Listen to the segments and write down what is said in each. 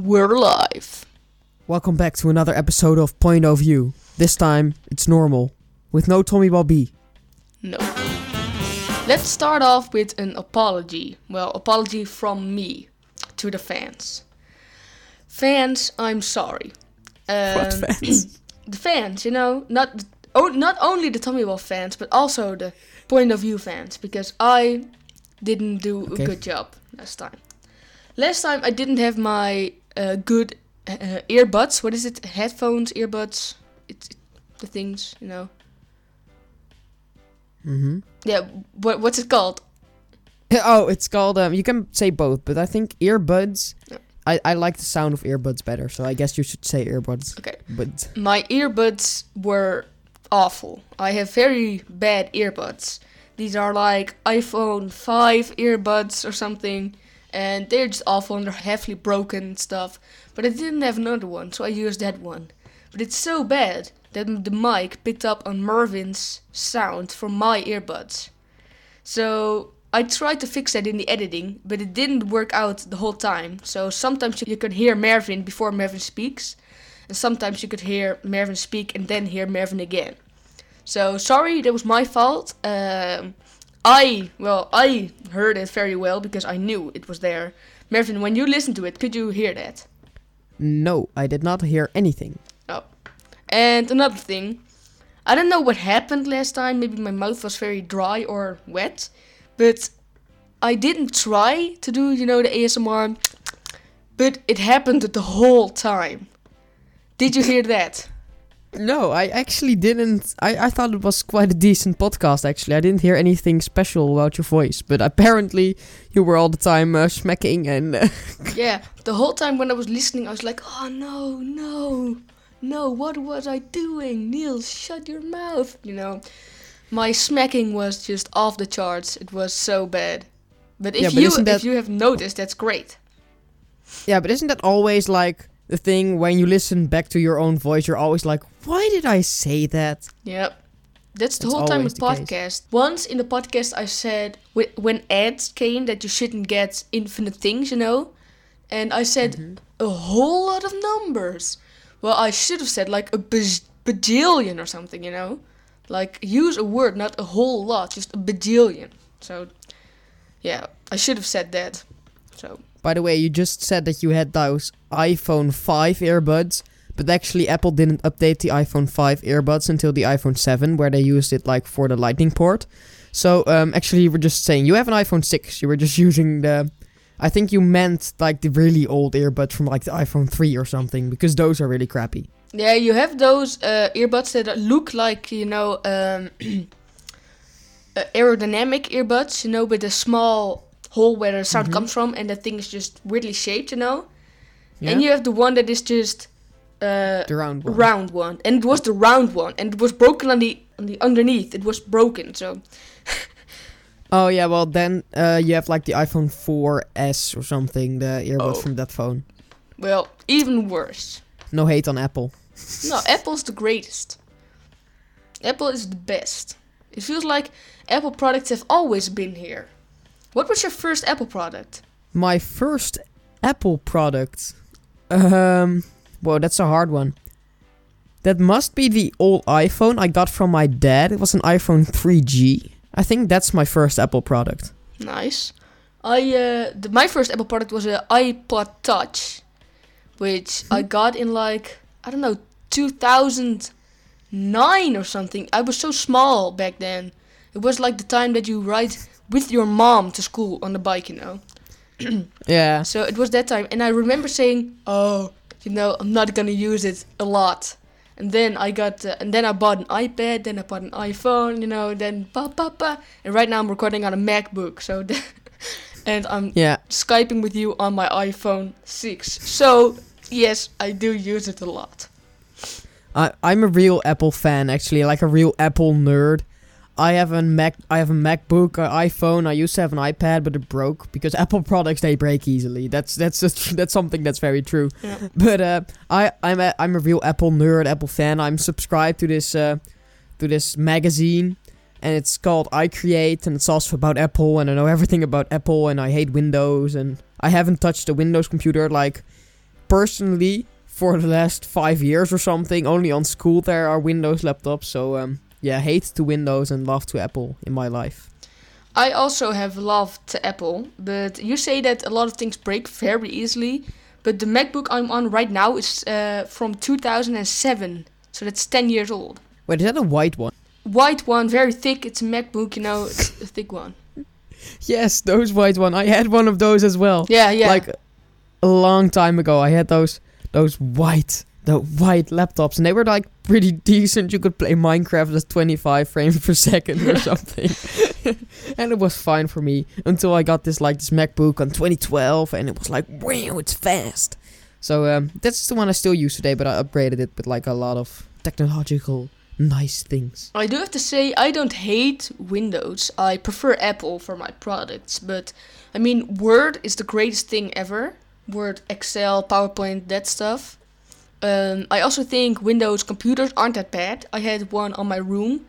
We're live. Welcome back to another episode of Point of View. This time, it's normal, with no Tommy Bobby. No. Let's start off with an apology. Well, apology from me to the fans. Fans, I'm sorry. What Um, fans? the fans, you know, not oh, not only the Tommy Ball fans, but also the Point of View fans, because I didn't do Okay. a good job last time. Last time I didn't have my uh, good uh, earbuds. What is it? Headphones, earbuds. It's the things, you know. hmm Yeah. What what's it called? Oh, it's called. Um, you can say both, but I think earbuds. Yeah. I, I like the sound of earbuds better, so I guess you should say earbuds. Okay. But My earbuds were awful. I have very bad earbuds. These are like iPhone 5 earbuds or something, and they're just awful and they're heavily broken and stuff. But I didn't have another one, so I used that one. But it's so bad that the mic picked up on Mervin's sound from my earbuds. So I tried to fix that in the editing, but it didn't work out the whole time. So sometimes you could hear Mervin before Mervin speaks, and sometimes you could hear Mervin speak and then hear Mervin again. So sorry, that was my fault. Um, I well, I heard it very well because I knew it was there. Mervin, when you listened to it, could you hear that? no, I did not hear anything. Oh. And another thing, I don't know what happened last time. Maybe my mouth was very dry or wet, but I didn't try to do, you know, the ASMR, but it happened the whole time. Did you hear that? No, I actually didn't. I, I thought it was quite a decent podcast, actually. I didn't hear anything special about your voice, but apparently you were all the time uh, smacking and. Uh, yeah, the whole time when I was listening, I was like, oh no, no, no, what was I doing? Niels, shut your mouth. You know, my smacking was just off the charts. It was so bad. But if Yeah, but you that- if you have noticed, that's great. Yeah, but isn't that always like the thing when you listen back to your own voice? You're always like, why did I say that? Yep. That's the That's whole time with the case. podcast. Once in the podcast, I said when ads came that you shouldn't get infinite things, you know, and I said Mm-hmm. a whole lot of numbers. Well, I should have said like a baj- bajillion or something, you know, like use a word, not a whole lot, just a bajillion. So, yeah, I should have said that. So By the way, you just said that you had those iPhone 5 earbuds, but actually Apple didn't update the iPhone 5 earbuds until the iPhone 7, where they used it like for the lightning port. So um, actually, you were just saying you have an iPhone 6. You were just using the. I think you meant like the really old earbuds from like the iPhone 3 or something, because those are really crappy. Yeah, you have those uh, earbuds that look like you know um, uh, aerodynamic earbuds, you know, with a small hole where the sound Mhm. comes from, and the thing is just weirdly shaped, you know. Yeah? And you have the one that is just uh, the round one. round one, and it was the round one, and it was broken on the on the underneath. It was broken, so Oh yeah, well then uh, you have like the iPhone 4S or something, the earbuds Oh. from that phone. well, even worse. No hate on Apple. No, Apple's the greatest. Apple is the best. It feels like Apple products have always been here. What was your first Apple product? My first Apple product. Um, well, that's a hard one. That must be the old iPhone I got from my dad. It was an iPhone 3G. I think that's my first Apple product. Nice. I uh, the, my first Apple product was an iPod Touch, which I got in like I don't know 2009 or something. I was so small back then. It was like the time that you ride with your mom to school on the bike, you know. Yeah. So it was that time, and I remember saying, "Oh, you know, I'm not gonna use it a lot." And then I got, uh, and then I bought an iPad, then I bought an iPhone, you know, then pa pa pa. And right now I'm recording on a MacBook, so, and I'm Yeah. skyping with you on my iPhone 6. So yes, I do use it a lot. I, I'm a real Apple fan, actually, like a real Apple nerd. I have a Mac, I have a MacBook, an iPhone. I used to have an iPad, but it broke because Apple products they break easily. That's that's just, that's something that's very true. Yeah. But uh, I I'm a I'm a real Apple nerd, Apple fan. I'm subscribed to this uh, to this magazine, and it's called iCreate, and it's also about Apple, and I know everything about Apple, and I hate Windows, and I haven't touched a Windows computer like personally, for the last five years or something, only on school there are Windows laptops. So um, yeah, hate to Windows and love to Apple in my life. I also have love to Apple, but you say that a lot of things break very easily. But the MacBook I'm on right now is uh, from 2007, so that's 10 years old. Wait, is that a white one? White one, very thick. It's a MacBook, you know, it's a thick one. Yes, those white one. I had one of those as well. Yeah, yeah. Like a long time ago, I had those those white the white laptops, and they were like pretty decent. You could play Minecraft at 25 frames per second or something, and it was fine for me until I got this like this MacBook on 2012, and it was like wow, it's fast. So um, that's the one I still use today, but I upgraded it with like a lot of technological nice things. I do have to say, I don't hate Windows. I prefer Apple for my products. But, I mean, Word is the greatest thing ever. Word, Excel, PowerPoint, that stuff. Um, I also think Windows computers aren't that bad. I had one on my room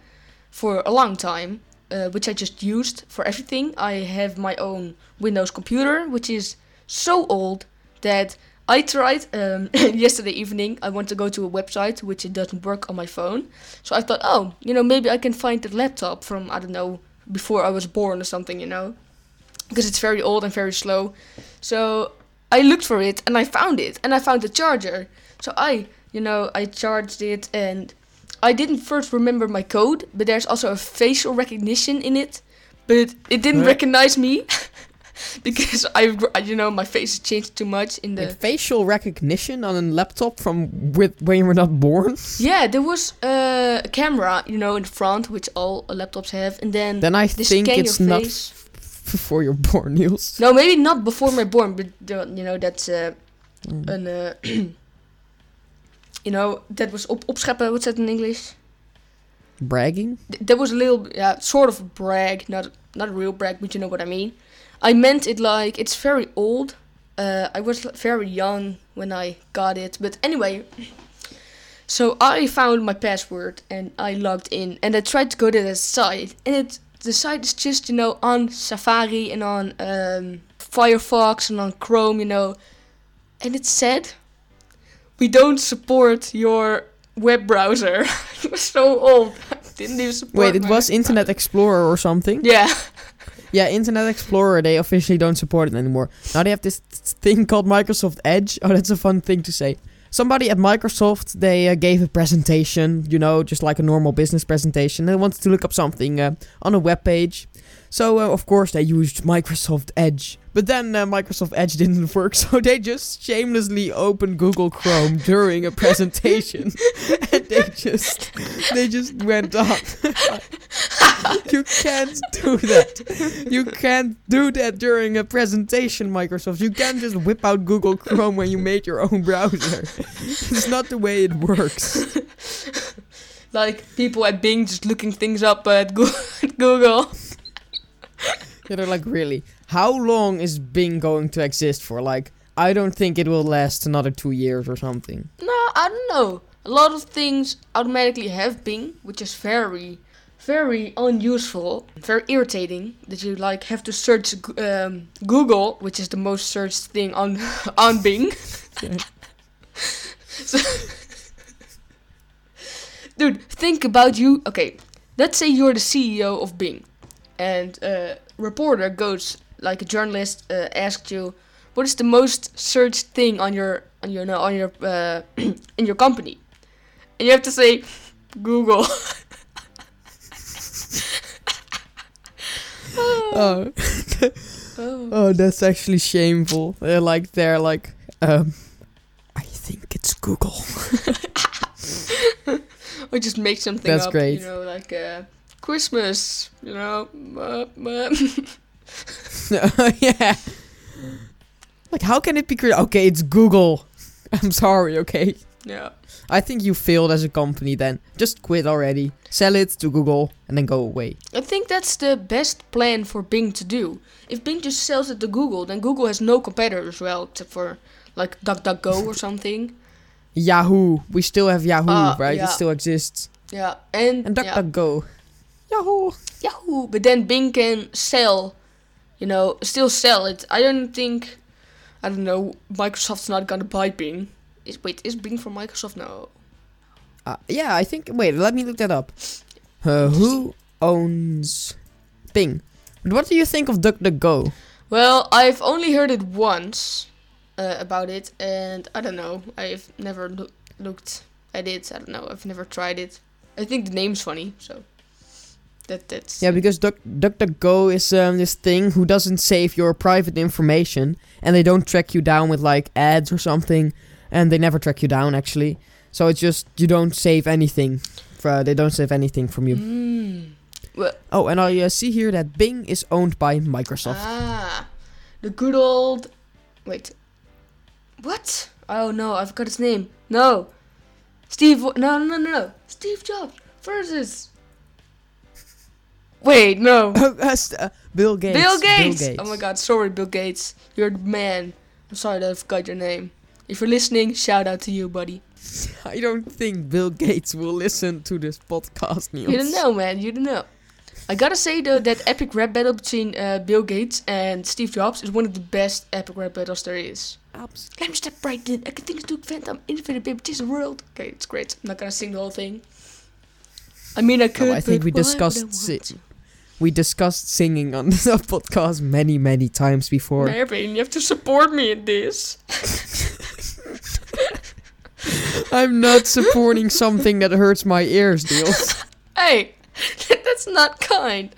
for a long time, uh, which I just used for everything. I have my own Windows computer, which is so old that I tried um, yesterday evening. I want to go to a website which it doesn't work on my phone. So I thought, oh, you know, maybe I can find the laptop from I don't know before I was born or something, you know, because it's very old and very slow. So I looked for it and I found it and I found the charger. So I, you know, I charged it and I didn't first remember my code, but there's also a facial recognition in it, but it didn't Huh? recognize me. because I, you know, my face changed too much in the With facial recognition on a laptop from with when you were not born, Yeah, there was uh, a camera, you know, in front, which all laptops have, and then then I think it's not face. f- before you're born, Niels. No, maybe not before my born, but uh, you know that's uh, Mm. an, uh, you know, that was op opscheppen. What's that in English? Bragging? Th- that was a little, yeah, sort of brag, not not a real brag, but you know what I mean. I meant it like it's very old. Uh, I was very young when I got it, but anyway. So I found my password and I logged in and I tried to go to the site and it the site is just you know on Safari and on um, Firefox and on Chrome, you know, and it said we don't support your web browser. it was so old. Didn't even support. Wait, it was Internet. Explorer or something? Yeah. Yeah, Internet Explorer, they officially don't support it anymore. Now they have this thing called Microsoft Edge. Oh, that's a fun thing to say. Somebody at Microsoft, they uh, gave a presentation, you know, just like a normal business presentation. They wanted to look up something uh, on a web page. So, uh, of course, they used Microsoft Edge. But then uh, Microsoft Edge didn't work, so they just shamelessly opened Google Chrome during a presentation. and they just, they just went on. you can't do that. You can't do that during a presentation, Microsoft. You can't just whip out Google Chrome when you made your own browser. it's not the way it works. like people at Bing just looking things up at Google. Yeah, they're like, really? How long is Bing going to exist for? Like, I don't think it will last another two years or something. No, I don't know. A lot of things automatically have Bing, which is very, very unuseful, very irritating. That you like have to search um, Google, which is the most searched thing on on Bing. So- dude, think about you. Okay, let's say you're the CEO of Bing, and a reporter goes like a journalist uh, asks you, what is the most searched thing on your on your no, on your uh, in your company, and you have to say Google. Oh, Oh. oh, that's actually shameful. They're like, they're like, um, I think it's Google. or just make something That's up. great. You know, like uh, Christmas. You know. Uh, uh, yeah. Like, how can it be cre- Okay, it's Google. I'm sorry, okay? yeah. I think you failed as a company then. Just quit already. Sell it to Google and then go away. I think that's the best plan for Bing to do. If Bing just sells it to Google, then Google has no competitors, well, except for like DuckDuckGo or something. Yahoo. We still have Yahoo, Ah, right? yeah. It still exists. Yeah, and, And yeah, DuckDuckGo. Yahoo. Yahoo. But then Bing can sell, you know, still sell it. I don't think. I don't know. Microsoft's not gonna buy Bing. Is wait, is Bing from Microsoft? No. Uh, yeah, I think. Wait, let me look that up. Uh, who owns Bing? What do you think of DuckDuckGo? Well, I've only heard it once uh, about it, and I don't know. I've never loo- looked at it. I don't know. I've never tried it. I think the name's funny, so that that's Yeah, because Duck DuckDuckGo is um, this thing who doesn't save your private information, and they don't track you down with like ads or something, and they never track you down actually. So it's just you don't save anything. For, they don't save anything from you. Mm. Well, Oh, and I uh, see here that Bing is owned by Microsoft. ah, the good old. Wait, what? Oh no, I forgot his name. No, Steve. No, no, no, no. Steve Jobs versus. Wait, no. That's, uh, Bill Gates. Bill Gates. Oh my god, sorry, Bill Gates. You're the man. I'm sorry that I forgot your name. If you're listening, shout out to you, buddy. I don't think Bill Gates will listen to this podcast, Niels. You don't know, man. You don't know. I gotta say though that epic rap battle between uh, Bill Gates and Steve Jobs is one of the best epic rap battles there is. Abs- Let me step right in. I can think to Phantom, infinite baby, this world. Okay, it's great. I'm not gonna sing the whole thing. I mean, I could. I think we I discussed si- to? We discussed singing on this podcast many, many times before. Marvin, you have to support me in this. I'm not supporting something that hurts my ears, Niels. Hey, that's not kind.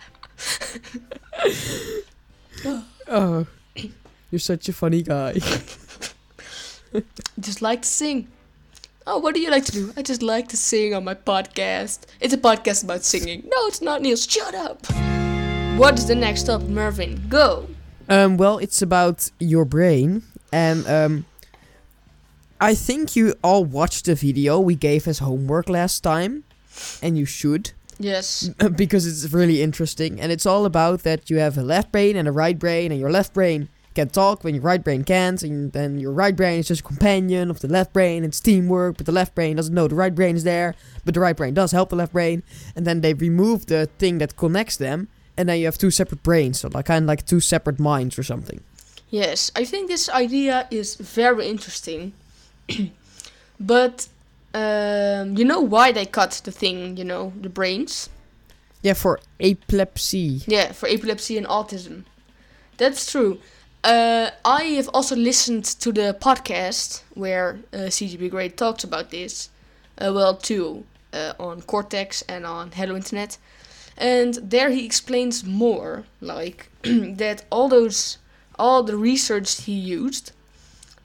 Oh, you're such a funny guy. just like to sing. Oh, what do you like to do? I just like to sing on my podcast. It's a podcast about singing. No, it's not, Niels. Shut up. What is the next up, Mervin? Go. Um, well, it's about your brain, and um, I think you all watched the video we gave as homework last time, and you should. Yes. because it's really interesting and it's all about that you have a left brain and a right brain and your left brain can talk when your right brain can't and then your right brain is just a companion of the left brain it's teamwork but the left brain doesn't know the right brain is there but the right brain does help the left brain and then they remove the thing that connects them and then you have two separate brains so like kind of like two separate minds or something Yes, I think this idea is very interesting. but um, you know why they cut the thing, you know, the brains? yeah for epilepsy Yeah, for epilepsy and autism. That's true. Uh, I have also listened to the podcast where uh, CGP Grey talks about this. Uh, well, two uh, on Cortex and on Hello Internet, and there he explains more, like that all those, all the research he used,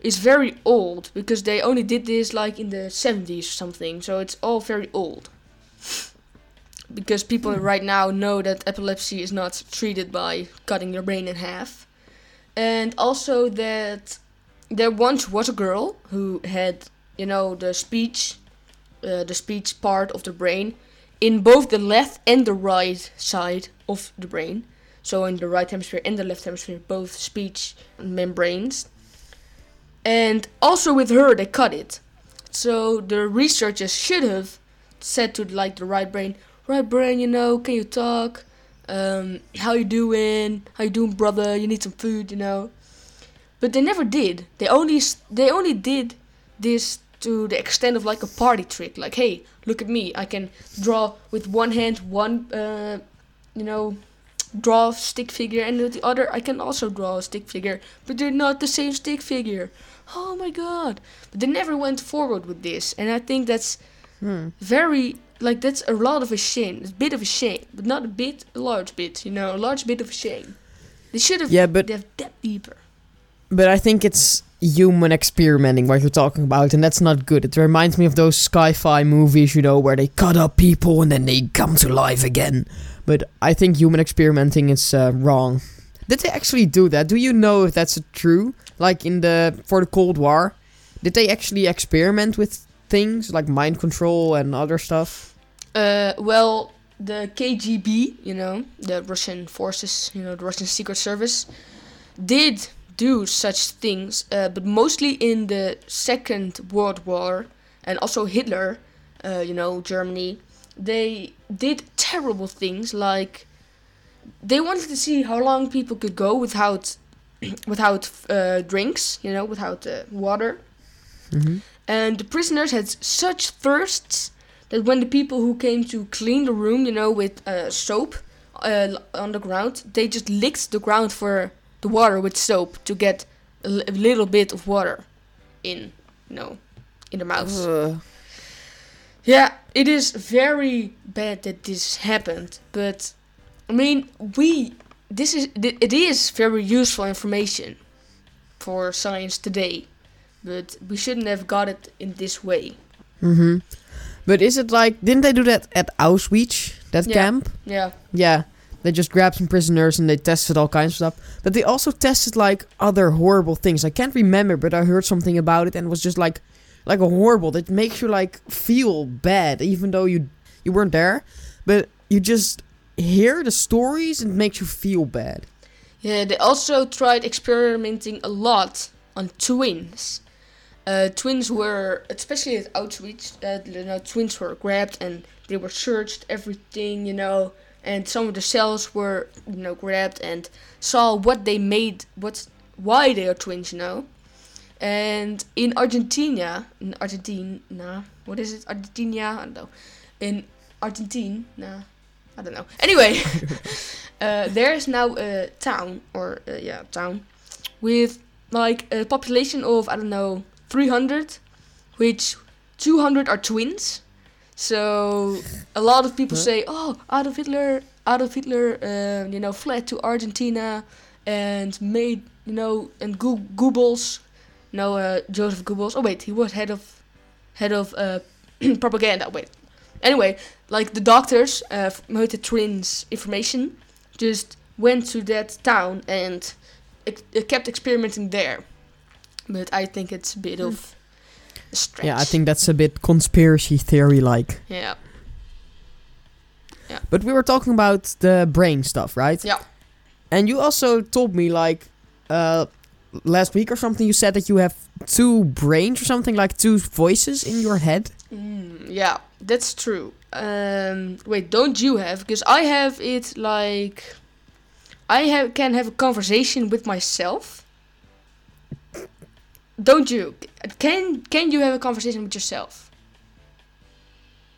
is very old because they only did this like in the seventies or something. So it's all very old. Because people right now know that epilepsy is not treated by cutting your brain in half. And also that there once was a girl who had, you know, the speech, uh, the speech part of the brain in both the left and the right side of the brain. So in the right hemisphere and the left hemisphere, both speech membranes. And also with her, they cut it. So the researchers should have said to like the right brain, right brain, you know, can you talk? Um, how you doing? How you doing, brother? You need some food, you know. But they never did. They only they only did this to the extent of like a party trick. Like, hey, look at me. I can draw with one hand one, uh, you know, draw a stick figure, and with the other I can also draw a stick figure. But they're not the same stick figure. Oh my god! But they never went forward with this, and I think that's Hmm. very like that's a lot of a shame. It's a bit of a shame, but not a bit, a large bit. You know, a large bit of a shame. They should have Yeah, but- they've that deeper. But I think it's human experimenting what you're talking about, and that's not good. It reminds me of those sci-fi movies, you know, where they cut up people and then they come to life again. But I think human experimenting is uh, wrong. Did they actually do that? Do you know if that's true? Like in the for the Cold War, did they actually experiment with things like mind control and other stuff? Uh, well, the KGB, you know, the Russian forces, you know, the Russian secret service, did do such things, uh, but mostly in the Second World War and also Hitler, uh, you know, Germany. They did terrible things like they wanted to see how long people could go without without uh, drinks, you know, without uh, water. hmm And the prisoners had such thirsts that when the people who came to clean the room, you know, with uh, soap uh, on the ground, they just licked the ground for the water with soap to get a, a little bit of water in, you know, in their mouths. Uh, Yeah, it is very bad that this happened, but I mean, we this is it is very useful information for science today, but we shouldn't have got it in this way. Mm-hmm. But is it like didn't they do that at Auschwitz, that Yeah. camp? Yeah. Yeah. They just grabbed some prisoners and they tested all kinds of stuff. But they also tested like other horrible things. I can't remember, but I heard something about it and it was just like like a horrible that makes you like feel bad even though you you weren't there. But you just hear the stories and it makes you feel bad. Yeah, they also tried experimenting a lot on twins. Uh, twins were, especially at Auschwitz, uh, you know, twins were grabbed and they were searched, everything, you know, and some of the cells were, you know, grabbed and saw what they made, what's why they are twins, you know. And in Argentina, in Argentina, what is it? Argentina, I don't know. In Argentine, nah, I don't know. Anyway, uh, there is now a town, or uh, yeah, town, with like a population of I don't know 300, which 200 are twins. So a lot of people Huh? say, "Oh, Adolf Hitler, Adolf Hitler, uh, you know, fled to Argentina and made, you know, and Go- Goebbels, no, uh, Joseph Goebbels. Oh wait, he was head of head of uh, propaganda. Wait, anyway, like the doctors uh, the twins information just went to that town and ex- kept experimenting there. But I think it's a bit of a stretch. Yeah, I think that's a bit conspiracy theory like. Yeah. But we were talking about the brain stuff, right? Yeah. And you also told me like uh last week or something you said that you have two brains or something like two voices in your head. Mm, yeah, that's true. Um, wait, don't you have? Because I have it like I have can have a conversation with myself. Don't you? Can can you have a conversation with yourself?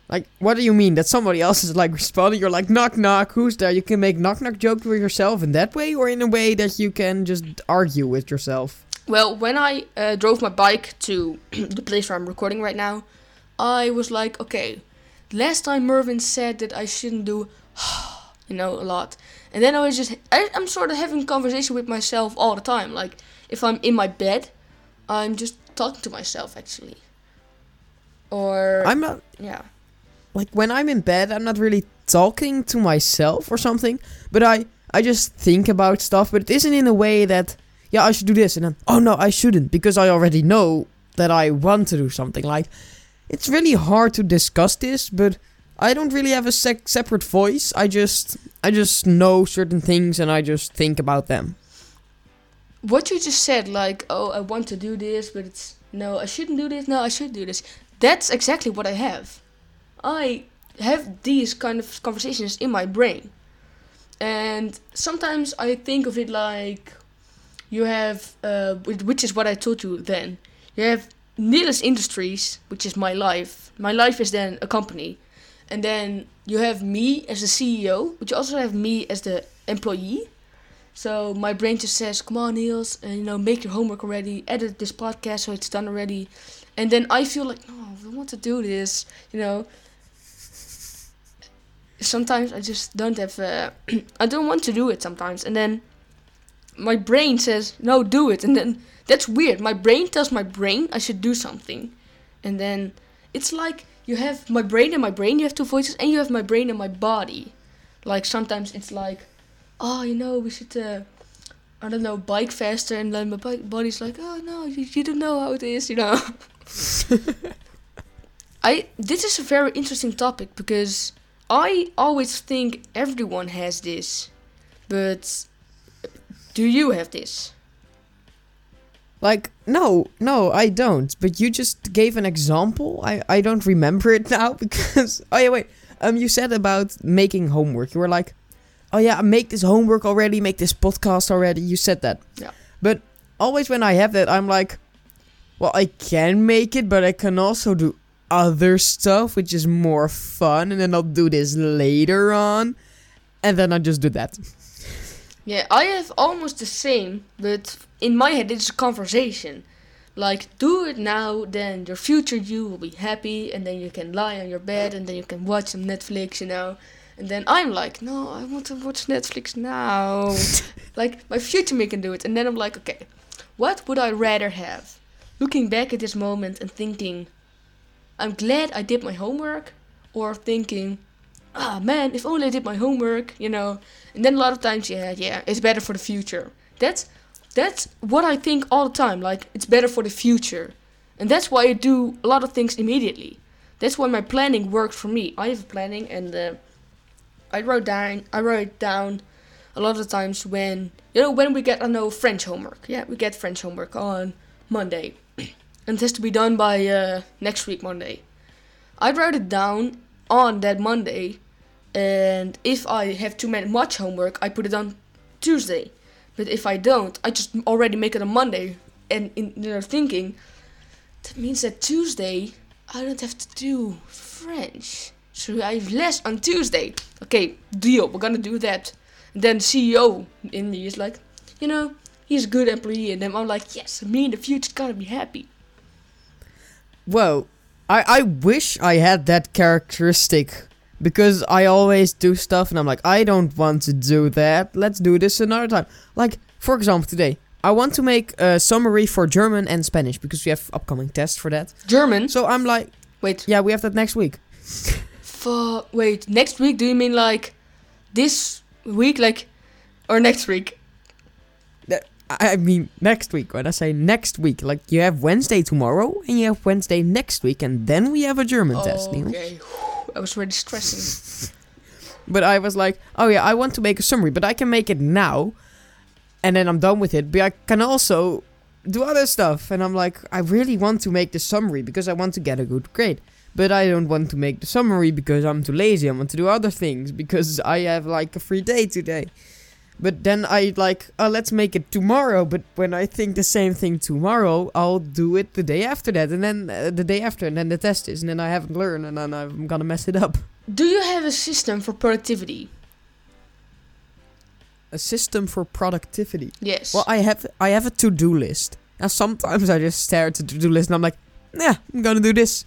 Like what do you mean that somebody else is like responding you're like knock knock who's there? You can make knock knock jokes with yourself in that way or in a way that you can just argue with yourself. Well, when I uh, drove my bike to the place where I'm recording right now, I was like, okay, last time Mervin said that I shouldn't do, you know, a lot. And then I was just, I, I'm sort of having conversation with myself all the time. Like, if I'm in my bed, I'm just talking to myself, actually. Or, I'm not yeah. like when I'm in bed, I'm not really talking to myself or something, but I I just think about stuff, but it isn't in a way that yeah, I should do this and then oh no, I shouldn't because I already know that I want to do something. Like it's really hard to discuss this, but I don't really have a sec- separate voice. I just I just know certain things and I just think about them. What you just said, like, oh, I want to do this, but it's no, I shouldn't do this. No, I should do this. That's exactly what I have. I have these kind of conversations in my brain, and sometimes I think of it like you have, uh, which is what I told you then. You have Niels Industries, which is my life. My life is then a company, and then you have me as the CEO, but you also have me as the employee. So my brain just says, "Come on, Niels, and you know, make your homework already. Edit this podcast so it's done already." And then I feel like, "No, I don't want to do this." You know. Sometimes I just don't have. Uh, I don't want to do it sometimes, and then my brain says, "No, do it." And then that's weird. My brain tells my brain I should do something, and then it's like you have my brain and my brain. You have two voices, and you have my brain and my body. Like sometimes it's like oh, you know, we should, uh, I don't know, bike faster. And then my bike body's like, oh, no, you, you don't know how it is, you know. I This is a very interesting topic because I always think everyone has this. But do you have this? Like, no, no, I don't. But you just gave an example. I, I don't remember it now because. Oh, yeah, wait. Um, you said about making homework. You were like, oh, yeah, make this homework already, make this podcast already. You said that. Yeah. But always when I have that, I'm like, well, I can make it, but I can also do other stuff, which is more fun, and then I'll do this later on, and then I just do that. Yeah, I have almost the same, but in my head it's a conversation. Like, do it now, then your future you will be happy, and then you can lie on your bed, and then you can watch some Netflix, you know. And then I'm like, no, I want to watch Netflix now. like, my future me can do it. And then I'm like, okay, what would I rather have? Looking back at this moment and thinking, I'm glad I did my homework, or thinking, ah man, if only I did my homework, you know. And then a lot of times, yeah, yeah, it's better for the future. That's that's what I think all the time. Like it's better for the future, and that's why I do a lot of things immediately. That's why my planning works for me. I have planning, and uh, I wrote down. I wrote down a lot of times when you know when we get I know French homework. Yeah, we get French homework on Monday, and it has to be done by uh, next week Monday. I wrote it down on that Monday and if I have too much homework, I put it on Tuesday. But if I don't, I just already make it on Monday. And in their thinking, that means that Tuesday I don't have to do French. So I have less on Tuesday. Okay, deal, we're gonna do that. And then CEO in me is like, you know, he's a good employee. And then I'm like, yes, me in the future gonna be happy. Whoa, I, I wish I had that characteristic because I always do stuff and I'm like, I don't want to do that. Let's do this another time. Like, for example, today, I want to make a summary for German and Spanish because we have upcoming tests for that. German? So I'm like, wait. Yeah, we have that next week. for wait, next week? Do you mean like this week, like, or next week? I mean next week. When I say next week, like you have Wednesday tomorrow and you have Wednesday next week, and then we have a German oh, test. Neil. Okay. I was really stressing. but I was like, oh yeah, I want to make a summary, but I can make it now, and then I'm done with it. But I can also do other stuff, and I'm like, I really want to make the summary because I want to get a good grade. But I don't want to make the summary because I'm too lazy. I want to do other things because I have like a free day today. But then I like, oh, let's make it tomorrow. But when I think the same thing tomorrow, I'll do it the day after that, and then uh, the day after, and then the test is, and then I haven't learned, and then I'm gonna mess it up. Do you have a system for productivity? A system for productivity. Yes. Well, I have I have a to do list. Now sometimes I just stare at the to do list and I'm like, yeah, I'm gonna do this,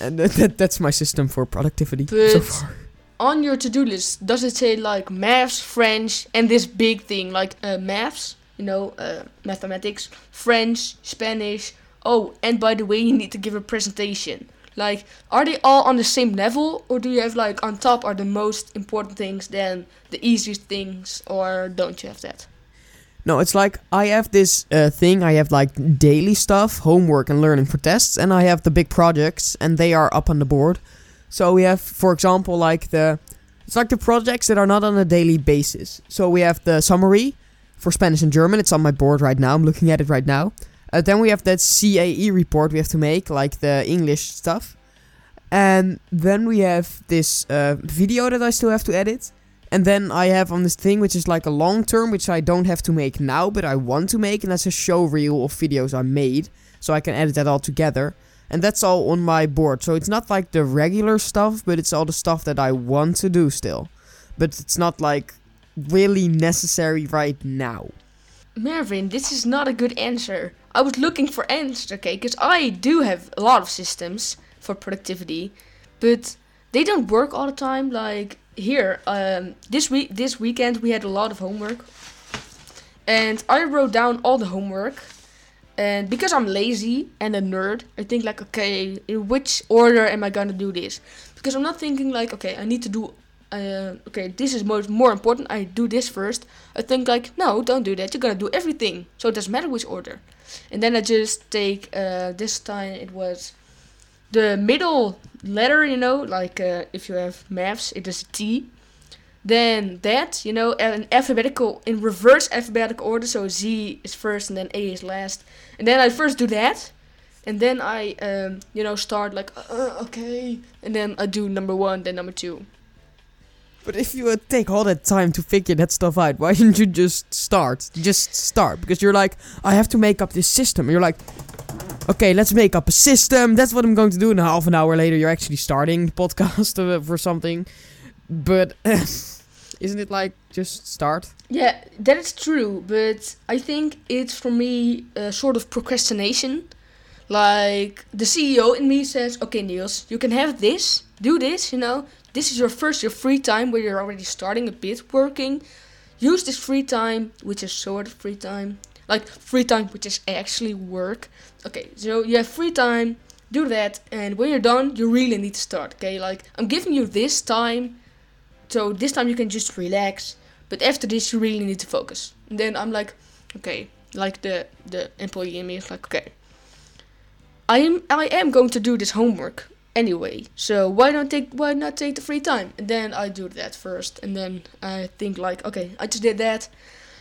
and that, that's my system for productivity but so far. on your to-do list does it say like maths french and this big thing like uh, maths you know uh, mathematics french spanish? Oh and by the way you need to give a presentation. Like are they all on the same level or do you have like on top are the most important things then the easiest things or don't you have that no it's like i have this uh, thing i have like daily stuff homework and learning for tests and i have the big projects and they are up on the board so we have, for example, like the it's like the projects that are not on a daily basis. So we have the summary for Spanish and German. It's on my board right now. I'm looking at it right now. Uh, then we have that CAE report we have to make, like the English stuff. And then we have this uh, video that I still have to edit. And then I have on this thing, which is like a long term, which I don't have to make now, but I want to make. And that's a show reel of videos I made. So I can edit that all together and that's all on my board. So it's not like the regular stuff, but it's all the stuff that I want to do still. But it's not like really necessary right now. Marvin, this is not a good answer. I was looking for answer, okay, because I do have a lot of systems for productivity, but they don't work all the time. Like here, um, this week, this weekend we had a lot of homework, and I wrote down all the homework and because I'm lazy and a nerd, I think like, okay, in which order am I gonna do this? Because I'm not thinking like, okay, I need to do, uh, okay, this is more more important. I do this first. I think like, no, don't do that. You're gonna do everything, so it doesn't matter which order. And then I just take uh, this time it was the middle letter, you know, like uh, if you have maths, it is T then that you know in alphabetical in reverse alphabetical order so z is first and then a is last and then i first do that and then i um, you know start like uh, okay and then i do number one then number two But if you would take all that time to figure that stuff out, why didn't you just start? Just start. Because you're like, I have to make up this system. You're like, okay, let's make up a system. That's what I'm going to do. And half an hour later, you're actually starting the podcast uh, for something. But isn't it like just start? Yeah, that is true, but I think it's for me a sort of procrastination. Like the CEO in me says, "Okay, Niels, you can have this, do this. You know, this is your first your free time where you're already starting a bit working. Use this free time, which is sort of free time, like free time which is actually work. Okay, so you have free time, do that, and when you're done, you really need to start. Okay, like I'm giving you this time, so this time you can just relax. But after this, you really need to focus. And then I'm like, okay, like the the employee in me is like, okay, I am I am going to do this homework anyway. So why don't take why not take the free time? And then I do that first, and then I think like, okay, I just did that.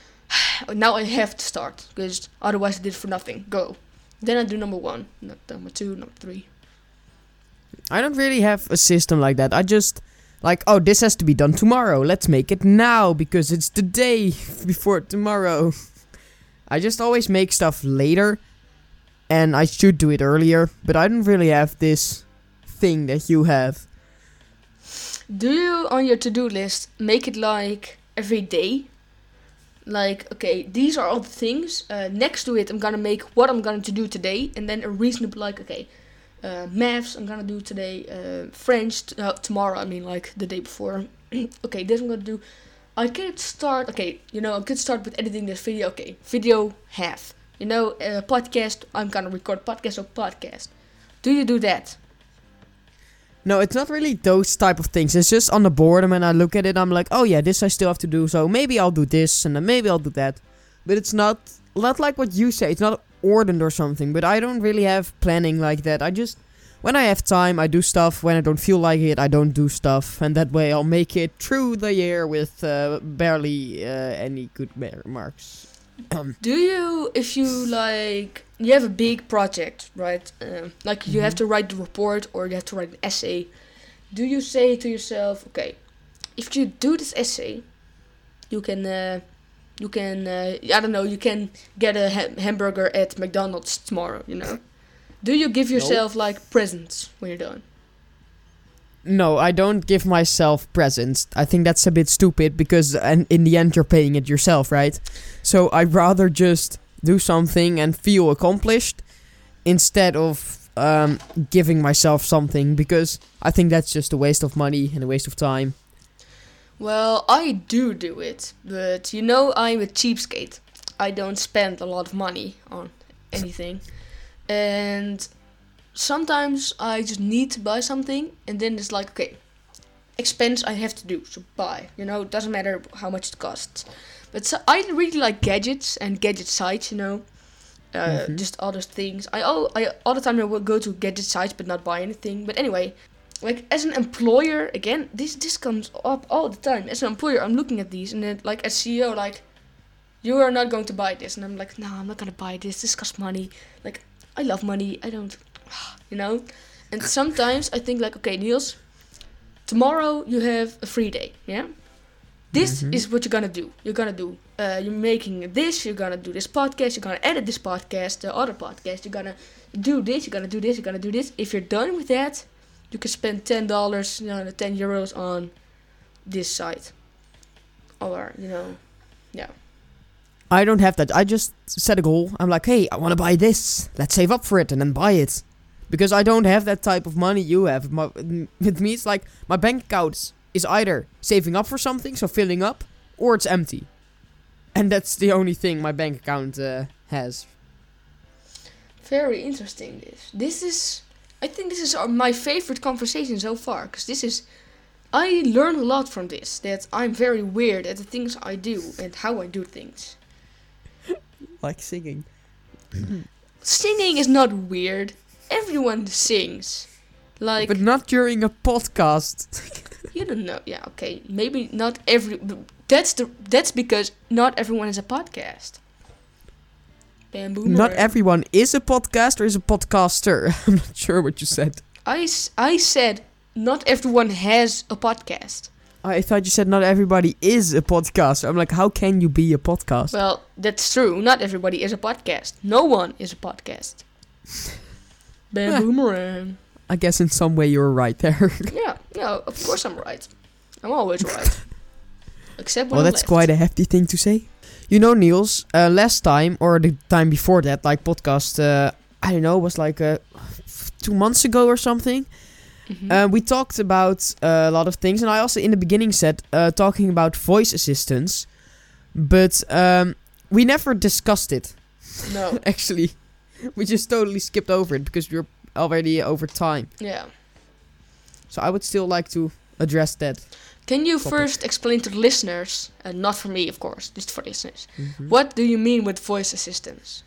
now I have to start because otherwise I did for nothing. Go. Then I do number one, not number two, number three. I don't really have a system like that. I just like, oh, this has to be done tomorrow. Let's make it now because it's the day before tomorrow. I just always make stuff later and I should do it earlier, but I don't really have this thing that you have. Do you on your to-do list make it like every day? Like, okay, these are all the things. Uh, next to it, I'm gonna make what I'm going to do today, and then a reasonable like, okay, uh, maths I'm gonna do today, uh, French t- uh, tomorrow. I mean, like the day before. okay, this I'm gonna do. I could start. Okay, you know, I could start with editing this video. Okay, video half. You know, uh, podcast. I'm gonna record podcast or podcast. Do you do that? No, it's not really those type of things. It's just on the board, and when I look at it, I'm like, oh yeah, this I still have to do. So maybe I'll do this, and then maybe I'll do that. But it's not not like what you say. It's not ordered or something. But I don't really have planning like that. I just when I have time, I do stuff. When I don't feel like it, I don't do stuff, and that way I'll make it through the year with uh, barely uh, any good marks. Do you, if you like, you have a big project, right? Um, like you have to write the report or you have to write an essay. Do you say to yourself, okay, if you do this essay, you can, uh, you can, uh, I don't know, you can get a ha- hamburger at McDonald's tomorrow. You know? Do you give yourself like presents when you're done? No, I don't give myself presents. I think that's a bit stupid because and in the end you're paying it yourself, right? So I'd rather just do something and feel accomplished instead of um, giving myself something because I think that's just a waste of money and a waste of time. Well, I do do it, but you know I'm a cheapskate. I don't spend a lot of money on anything. And sometimes I just need to buy something and then it's like, okay, expense I have to do, so buy. You know, it doesn't matter how much it costs. But so, I really like gadgets and gadget sites, you know. Uh, Mhm. Just other things. I all I all the time I will go to gadget sites but not buy anything. But anyway, like as an employer, again, this this comes up all the time. As an employer, I'm looking at these and then like as CEO, like you are not going to buy this, and I'm like, no, I'm not gonna buy this. This costs money. Like I love money. I don't, you know. And sometimes I think like, okay, Niels, tomorrow you have a free day. Yeah. This Mhm. is what you're gonna do. You're gonna do. Uh, you're making this. You're gonna do this podcast. You're gonna edit this podcast, the other podcast. You're gonna do this. You're gonna do this. You're gonna do this. If you're done with that, you can spend ten dollars, you know, ten euros on this site, or you know, yeah. I don't have that. I just set a goal. I'm like, hey, I want to buy this. Let's save up for it and then buy it. Because I don't have that type of money you have. My, with me, it's like my bank account is either saving up for something, so filling up, or it's empty. And that's the only thing my bank account uh, has. Very interesting. This. This is. I think this is our, my favorite conversation so far because this is. I learn a lot from this. That I'm very weird at the things I do and how I do things. Like singing. Singing is not weird. Everyone sings. Like but not during a podcast. you don't know. Yeah, okay. Maybe not every. That's the. That's because not everyone is a podcast. Bamboo. not everyone is a podcaster, is a podcaster. I'm not sure what you said. I, I said not everyone has a podcast. I thought you said not everybody is a podcaster. I'm like, how can you be a podcast? Well, that's true. Not everybody is a podcast. No one is a podcast. Boomerang. I guess in some way you're right there. Yeah, no, of course I'm right. I'm always right. Except when well, I'm that's left. quite a hefty thing to say. You know, Niels, uh, last time or the time before that, like podcast, uh, I don't know, was like uh, two months ago or something. Mhm. Uh, we talked about uh, a lot of things, and I also in the beginning said uh, talking about voice assistants, but um, we never discussed it. no. Actually, we just totally skipped over it because we are already over time. Yeah. So I would still like to address that. Can you Topic. first explain to the listeners, and not for me, of course, just for listeners, Mhm. what do you mean with voice assistants?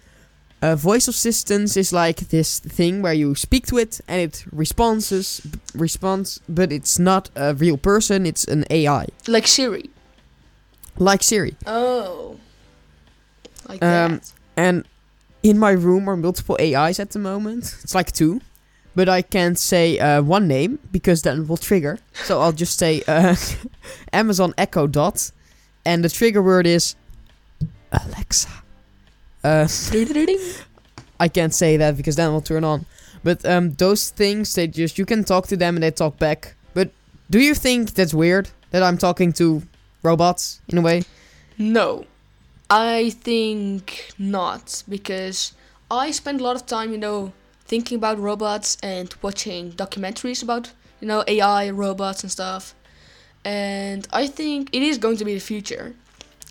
Uh, voice assistance is like this thing where you speak to it and it responses, b- responds, but it's not a real person. It's an AI, Like Siri. like Siri. Oh. Like Um, that. And in my room are multiple AIs at the moment. It's like two, but I can't say uh, one name because then it will trigger. So I'll just say uh, Amazon Echo Dot, and the trigger word is Alexa. Uh, I can't say that because then it will turn on. But um, those things, they just you can talk to them and they talk back. But do you think that's weird that I'm talking to robots in a way? No, I think not because I spend a lot of time, you know, thinking about robots and watching documentaries about, you know, AI, robots, and stuff. And I think it is going to be the future.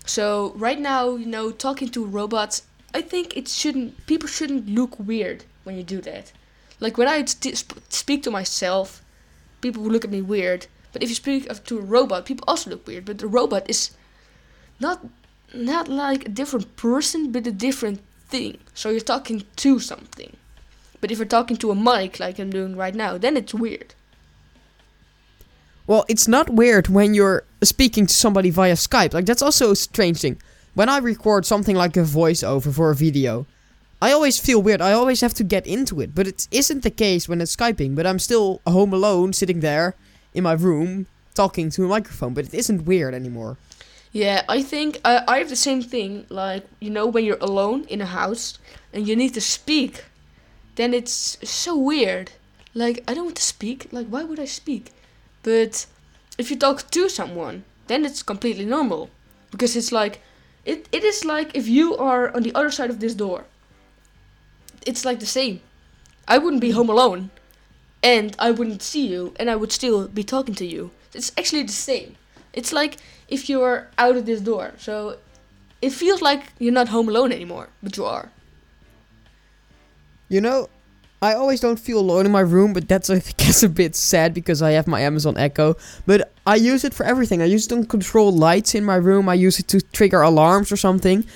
So right now, you know, talking to robots, I think it shouldn't. People shouldn't look weird when you do that. Like when I sp- speak to myself, people look at me weird. But if you speak to a robot, people also look weird. But the robot is not not like a different person but a different thing so you're talking to something but if you're talking to a mic like i'm doing right now then it's weird Well, it's not weird when you're speaking to somebody via Skype. Like that's also a strange thing. When I record something like a voiceover for a video, I always feel weird. I always have to get into it. But it isn't the case when it's Skyping. But I'm still home alone, sitting there in my room, talking to a microphone. But it isn't weird anymore. Yeah i think uh, i have the same thing like you know when you're alone in a house and you need to speak then it's so weird. Like i don't want to speak like why would i speak? But if you talk to someone then it's completely normal because it's like it, it is like if you are on the other side of this door it's like the same. I wouldn't be home alone and i wouldn't see you and i would still be talking to you. It's actually the same it's like if you're out of this door so it feels like you're not home alone anymore but you are You know, I always don't feel alone in my room, but that's I guess a bit sad because I have my Amazon Echo. But I use it for everything. I use it to control lights in my room. I use it to trigger alarms or something.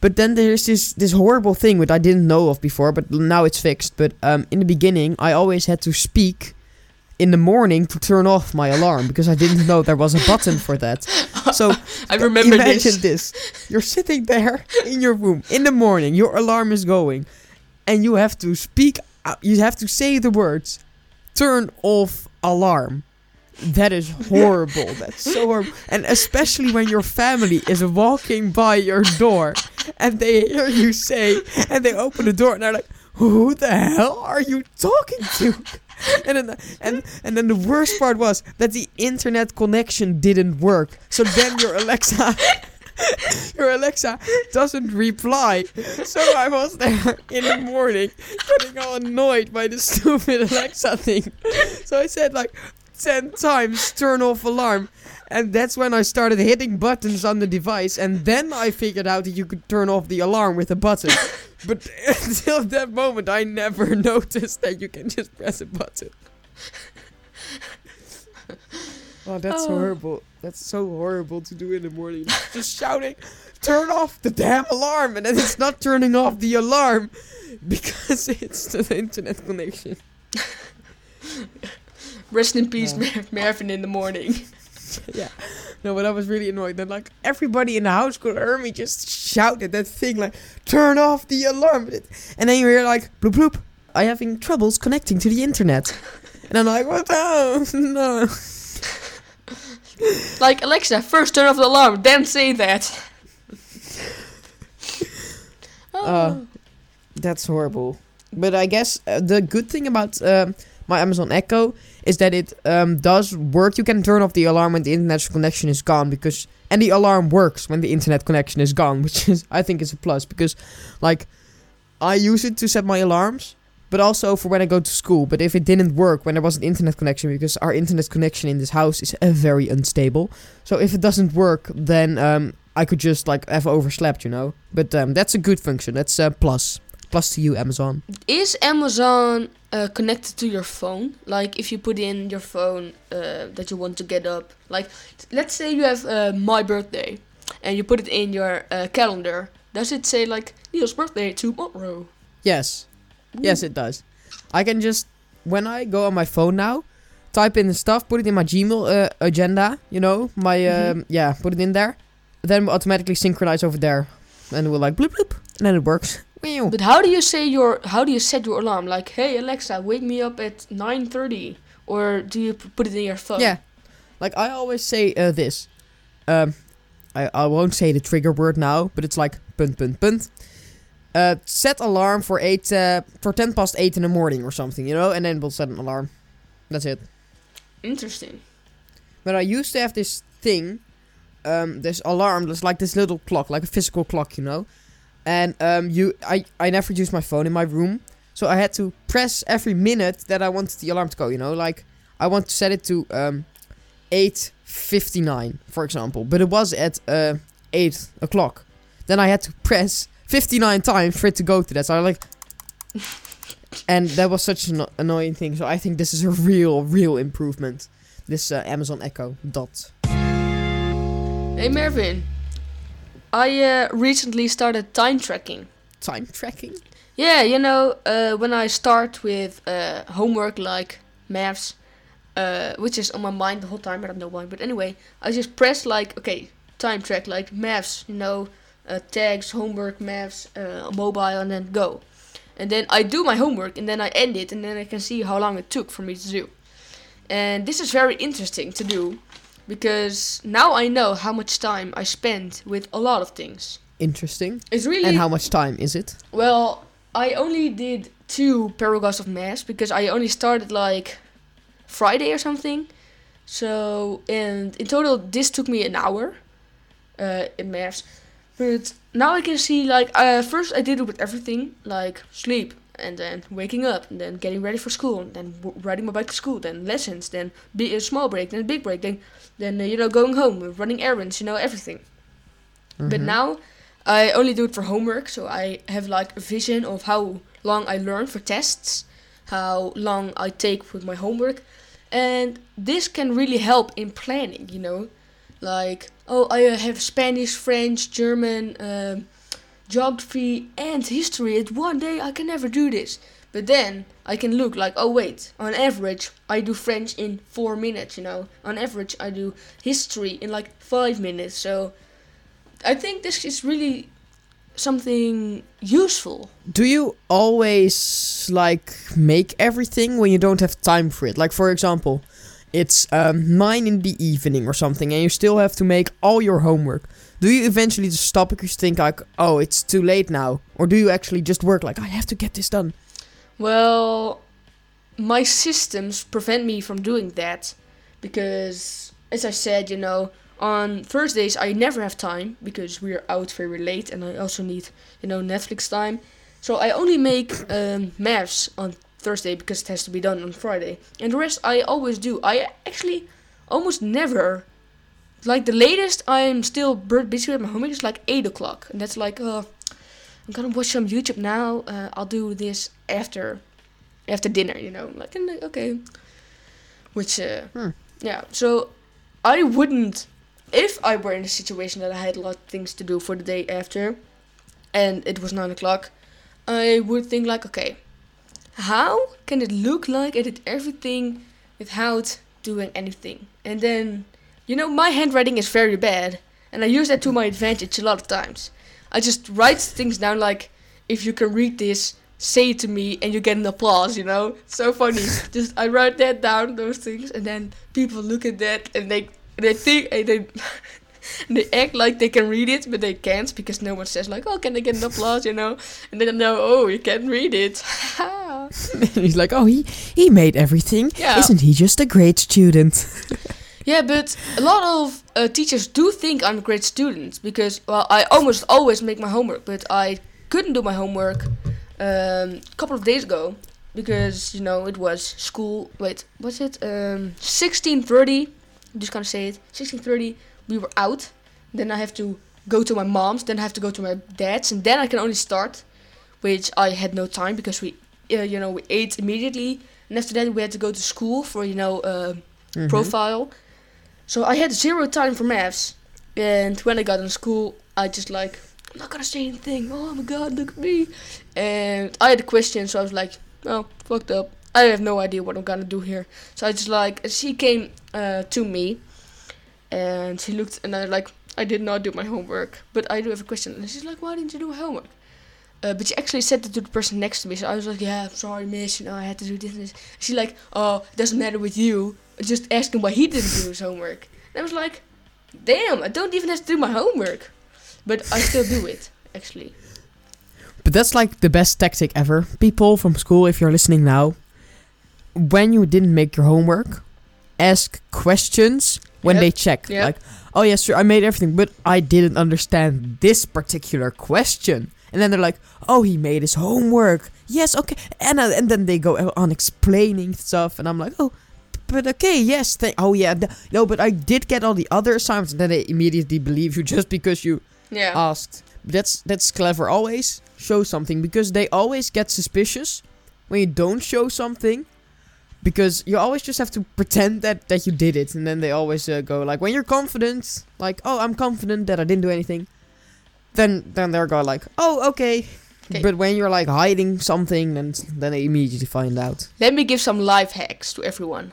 But then there's this this horrible thing which I didn't know of before, but now it's fixed. But um, in the beginning, I always had to speak in the morning to turn off my alarm because I didn't know there was a button for that. So i remember imagine this this. You're sitting there in your room in the morning. Your alarm is going, and you have to speak. Uh, you have to say the words, "Turn off alarm." That is horrible. That's so horrible. And especially when your family is walking by your door, and they hear you say, and they open the door, and they're like, "Who the hell are you talking to?" And then, and and then the worst part was that the internet connection didn't work. So then your Alexa, your Alexa doesn't reply. So I was there in the morning, getting all annoyed by the stupid Alexa thing. So I said like ten times, "Turn off alarm." And that's when I started hitting buttons on the device, and then I figured out that you could turn off the alarm with a button. But until that moment, I never noticed that you can just press a button. Oh, that's Oh. horrible. That's so horrible to do in the morning. Just shouting, turn off the damn alarm, and then it's not turning off the alarm because it's the internet connection. rest in peace Yeah. Marvin in the morning yeah. No, but I was really annoyed. Then, like, everybody in the house could hear me just shout at that thing, like, turn off the alarm. And then you hear, like, bloop bloop, I'm having troubles connecting to the internet. And I'm like, what the? No. like Alexa, first turn off the alarm, then say that. oh. Uh, That's horrible. But I guess uh, the good thing about um, my Amazon Echo is that it um, does work. You can turn off the alarm when the internet connection is gone because and the alarm works when the internet connection is gone, which is I think is a plus because like I use it to set my alarms, but also for when I go to school. But if it didn't work when there was an internet connection because our internet connection in this house is uh, very unstable, so if it doesn't work, then um, I could just like have overslept, you know. But um, that's a good function. That's a plus. Plus to you, Amazon. Is Amazon uh, connected to your phone? Like, if you put in your phone uh, that you want to get up, like, let's say you have uh, my birthday, and you put it in your uh, calendar. Does it say like Neil's birthday tomorrow? Yes. Yes, it does. I can just when I go on my phone now, type in the stuff, put it in my Gmail uh, agenda. You know, my Mhm. um, yeah, put it in there. Then automatically synchronize over there, and we're like bloop bloop, and then it works. But how do you say your? How do you set your alarm? Like, hey Alexa, wake me up at nine thirty, or do you p- put it in your phone? Yeah, like I always say uh, this. Um, I I won't say the trigger word now, but it's like punt punt punt. Uh, set alarm for eight uh, for ten past eight in the morning or something, you know, and then we'll set an alarm. That's it. Interesting. But I used to have this thing, um, this alarm that's like this little clock, like a physical clock, you know. And um, you, I, I never used my phone in my room, so I had to press every minute that I wanted the alarm to go. You know, like I want to set it to um, eight fifty nine, for example, but it was at uh, eight o'clock. Then I had to press fifty nine times for it to go to that. So I like. And that was such an annoying thing. So I think this is a real, real improvement this uh, Amazon Echo Dot. Hey Mervin, I uh, recently started time tracking. Time tracking? Yeah, you know, uh, when I start with uh, homework like maths, uh, which is on my mind the whole time, I don't know why, but anyway, I just press like, okay, time track, like maths, you know, uh, tags, homework, maths, uh, mobile, and then go. And then I do my homework, and then I end it, and then I can see how long it took for me to do. And this is very interesting to do, because now I know how much time I spend with a lot of things. Interesting. It's really And how much time is it? well, I only did two paragraphs of math because I only started like Friday or something. So, and in total, this took me an hour uh, in math. But now I can see, like, uh, first I did it with everything, like sleep, and then waking up, and then getting ready for school, and then w- riding my bike to school, then lessons, then be a small break, then a big break, then, then uh, you know, going home, running errands, you know, everything. But Mhm. now I only do it for homework, so I have like a vision of how long I learn for tests, how long I take with my homework, and this can really help in planning. You know, like oh, I uh, have Spanish, French, German, um, geography, and history. at one day I can never do this. But then I can look like, oh wait, on average I do French in four minutes, you know. On average I do history in like five minutes. So I think this is really something useful. Do you always like make everything when you don't have time for it? Like for example, it's um, nine in the evening or something, and you still have to make all your homework. Do you eventually just stop because you think like, oh, it's too late now, or do you actually just work like I have to get this done? Well, my systems prevent me from doing that because, as I said, you know, on Thursdays I never have time because we're out very late and I also need, you know, Netflix time. So I only make um, maths on Thursday because it has to be done on Friday. And the rest I always do. I actually almost never. Like the latest I'm still busy with my homework It's like 8 o'clock. And that's like, uh, I'm gonna watch some YouTube now. Uh, I'll do this after after dinner, you know. Like, and, okay. Which, uh, Hmm. yeah. So I wouldn't, if I were in a situation that I had a lot of things to do for the day after, and it was 9 o'clock, I would think, like, okay, how can it look like I did everything without doing anything? And then, you know, my handwriting is very bad, and I use that to my advantage a lot of times. I just write things down like, if you can read this, say it to me, and you get an applause, you know? So funny. just, I write that down, those things, and then people look at that, and they and they think and they they act like they can read it, but they can't because no one says like, "Oh, can I get an applause?" You know, and then know, "Oh, you can read it." He's like, oh, he he made everything. Yeah. Isn't he just a great student? yeah, but a lot of uh, teachers do think I'm a great student because well, I almost always make my homework, but I couldn't do my homework um, a couple of days ago because you know it was school. Wait, what's it? Um, sixteen thirty. I'm just gonna say it. Sixteen thirty. We were out. Then I have to go to my mom's. Then I have to go to my dad's, and then I can only start, which I had no time because we, uh, you know, we ate immediately, and after that we had to go to school for you know uh, Mhm. profile. So I had zero time for maths, and when I got in school, I just like I'm not gonna say anything. Oh my god, look at me! And I had a question, so I was like, oh, fucked up. I have no idea what I'm gonna do here. So I just like she came uh, to me, and she looked, and I like I did not do my homework, but I do have a question. And she's like, why didn't you do homework? Uh, but she actually said it to the person next to me, so I was like, yeah, I'm sorry, miss. You know, I had to do this and this. She like, oh, it doesn't matter with you. Just ask him why he didn't do his homework. And I was like, damn, I don't even have to do my homework, but I still do it actually. But that's like the best tactic ever. People from school, if you're listening now, when you didn't make your homework, ask questions when Yep. they check. Yep. Like, oh yes, sir, I made everything, but I didn't understand this particular question. And then they're like, oh, he made his homework. Yes, okay. And uh, and then they go on explaining stuff, and I'm like, oh. But okay, yes, thank. Oh yeah, th- no, but I did get all the other assignments, and then they immediately believe you just because you Yeah. asked. That's that's clever. Always show something because they always get suspicious when you don't show something. Because you always just have to pretend that that you did it, and then they always uh, go like, when you're confident, like, oh, I'm confident that I didn't do anything. Then then they're go like, oh, okay. Okay. But when you're like hiding something, then then they immediately find out. Let me give some life hacks to everyone.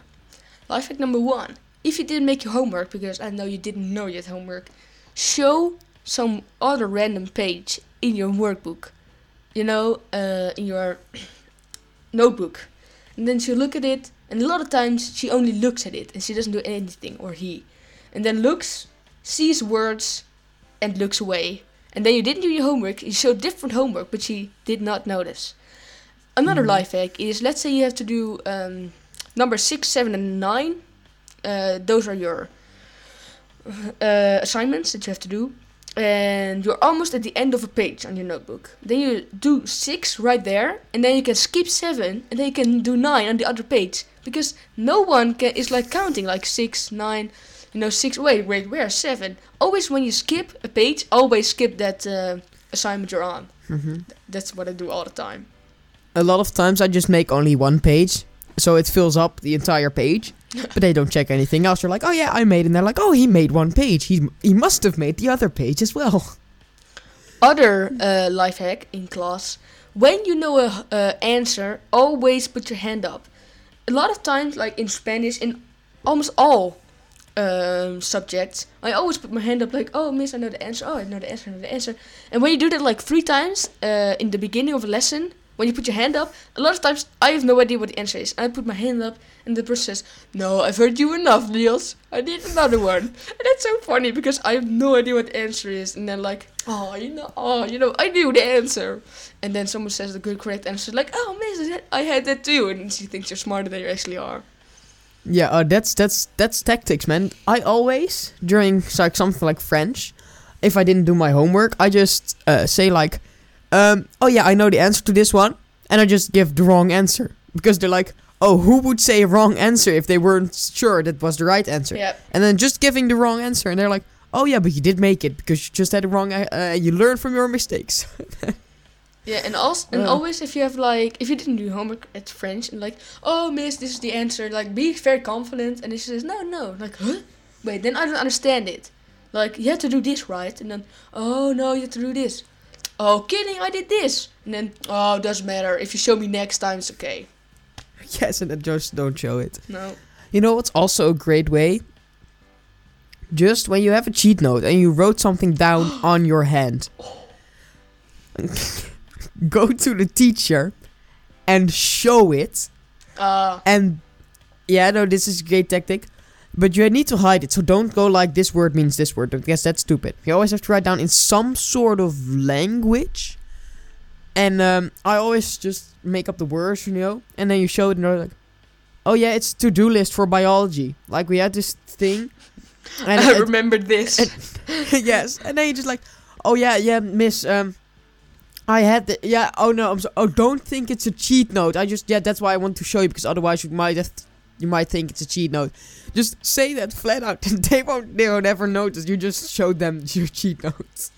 Life hack number one: If you didn't make your homework, because I know you didn't know you had homework, show some other random page in your workbook. You know, uh, in your notebook, and then she look at it. And a lot of times she only looks at it and she doesn't do anything, or he, and then looks, sees words, and looks away. And then you didn't do your homework. You showed different homework, but she did not notice. Another Mhm. life hack is let's say you have to do um, number six, seven, and nine. Uh, those are your uh, assignments that you have to do, and you're almost at the end of a page on your notebook. Then you do six right there, and then you can skip seven, and then you can do nine on the other page because no one can is like counting like six, nine. You know, six. Wait, wait, where seven? Always when you skip a page, always skip that uh, assignment you're on. hmm That's what I do all the time. A lot of times I just make only one page, so it fills up the entire page. but they don't check anything else. They're like, oh yeah, I made, and they're like, oh, he made one page. He he must have made the other page as well. Other uh, life hack in class: when you know a answer, always put your hand up. A lot of times, like in Spanish, in almost all um, subjects, I always put my hand up, like, "Oh, miss, I know the answer. Oh, I know the answer. I know the answer." And when you do that like three times uh, in the beginning of a lesson, when you put your hand up, a lot of times I have no idea what the answer is. and I put my hand up, and the person says, "No, I've heard you enough, Niels. I need another one." And that's so funny because I have no idea what the answer is, and then like, "Oh, you know, oh, you know, I knew the answer." And then someone says the good correct answer, like, "Oh, miss, I had- I had that too," and she thinks you're smarter than you actually are. Yeah, uh, that's that's that's tactics, man. I always during like something like French, if I didn't do my homework, I just uh, say like, um, "Oh yeah, I know the answer to this one," and I just give the wrong answer because they're like, "Oh, who would say a wrong answer if they weren't sure that was the right answer?" Yeah. And then just giving the wrong answer, and they're like, "Oh yeah, but you did make it because you just had it wrong. Uh, uh, you learn from your mistakes." Yeah, and also and Uh. always if you have like if you didn't do homework at French and like, oh miss, this is the answer, like be very confident and then she says, No, no, like huh? Wait, then I don't understand it. Like you have to do this right and then oh no you have to do this. Oh kidding, I did this. And then oh doesn't matter. If you show me next time it's okay. yes, and then just don't show it. No. You know what's also a great way? Just when you have a cheat note and you wrote something down on your hand, go to the teacher and show it. Uh And yeah, no, this is a great tactic. But you need to hide it. So don't go like this word means this word. Because that's stupid. You always have to write down in some sort of language. And um, I always just make up the words, you know, and then you show it, and they're like, "Oh yeah, it's to do list for biology." Like we had this thing, and I it- remember this. yes, and then you're just like, "Oh yeah, yeah, Miss, um, I had the yeah. Oh no, I'm so. Oh, don't think it's a cheat note. I just yeah, that's why I want to show you because otherwise you might have, you might think it's a cheat note. Just say that flat out, and they won't they won't ever notice. You just showed them your cheat notes.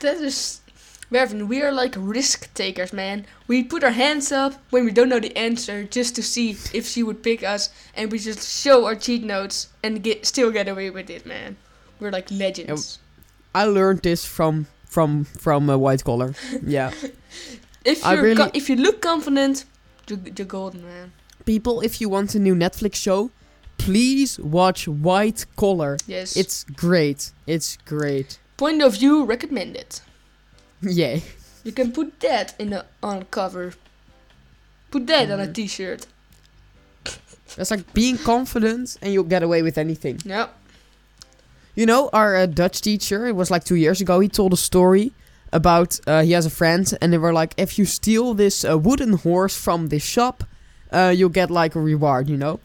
That is. Mervin, we are like risk takers, man. We put our hands up when we don't know the answer just to see if she would pick us, and we just show our cheat notes and get still get away with it, man. We're like legends. I learned this from from from a white collar. Yeah, If you're really- if you look confident, you're, you're golden, man. People, if you want a new Netflix show, please watch White Collar. Yes. It's great. It's great. point of view recommended. Yay. You can put that in the on cover. Put that on a Mhm. t-shirt. That's like being confident and you'll get away with anything. Yeah. You know, our uh, Dutch teacher, it was like two years ago, he told a story about uh, he has a friend and they were like, if you steal this uh, wooden horse from this shop, uh, you'll get like a reward, you know?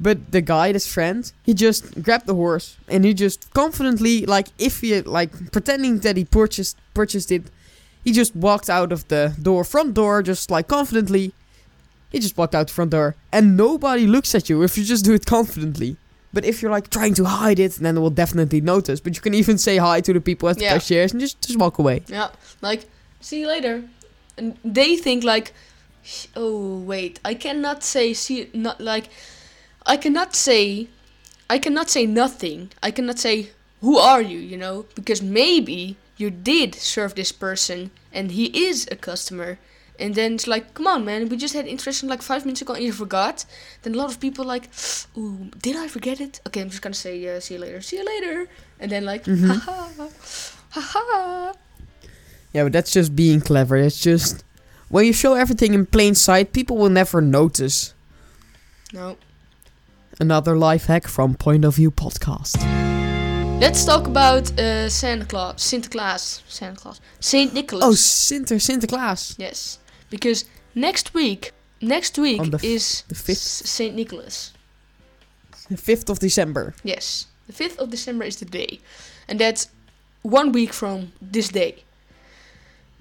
But the guy, this friend, he just grabbed the horse and he just confidently, like, if he, like, pretending that he purchased purchased it, he just walked out of the door, front door, just like confidently. He just walked out the front door and nobody looks at you if you just do it confidently. But if you're like trying to hide it, then they will definitely notice. But you can even say hi to the people at the Yeah. cashiers and just, just walk away. Yeah. Like, see you later. And they think like, "Sh- oh wait, I cannot say see not like, I cannot say, I cannot say nothing. I cannot say who are you, you know, because maybe you did serve this person and he is a customer. And then it's like, come on, man, we just had interaction like five minutes ago and you forgot. Then a lot of people like, ooh, did I forget it? Okay, I'm just gonna say, uh, see you later, see you later. And then like, Mhm. haha, haha. Yeah, but that's just being clever. It's just when you show everything in plain sight, people will never notice. No. Another life hack from Point of View podcast. Let's talk about uh, Santa Claus, Santa Claus, Santa Claus, Saint Nicholas. Oh, Sinter, Sinterklaas. yes, because next week, next week On the f- is the fifth. Saint Nicholas. The 5th of December. Yes, the fifth of December is the day, and that's one week from this day.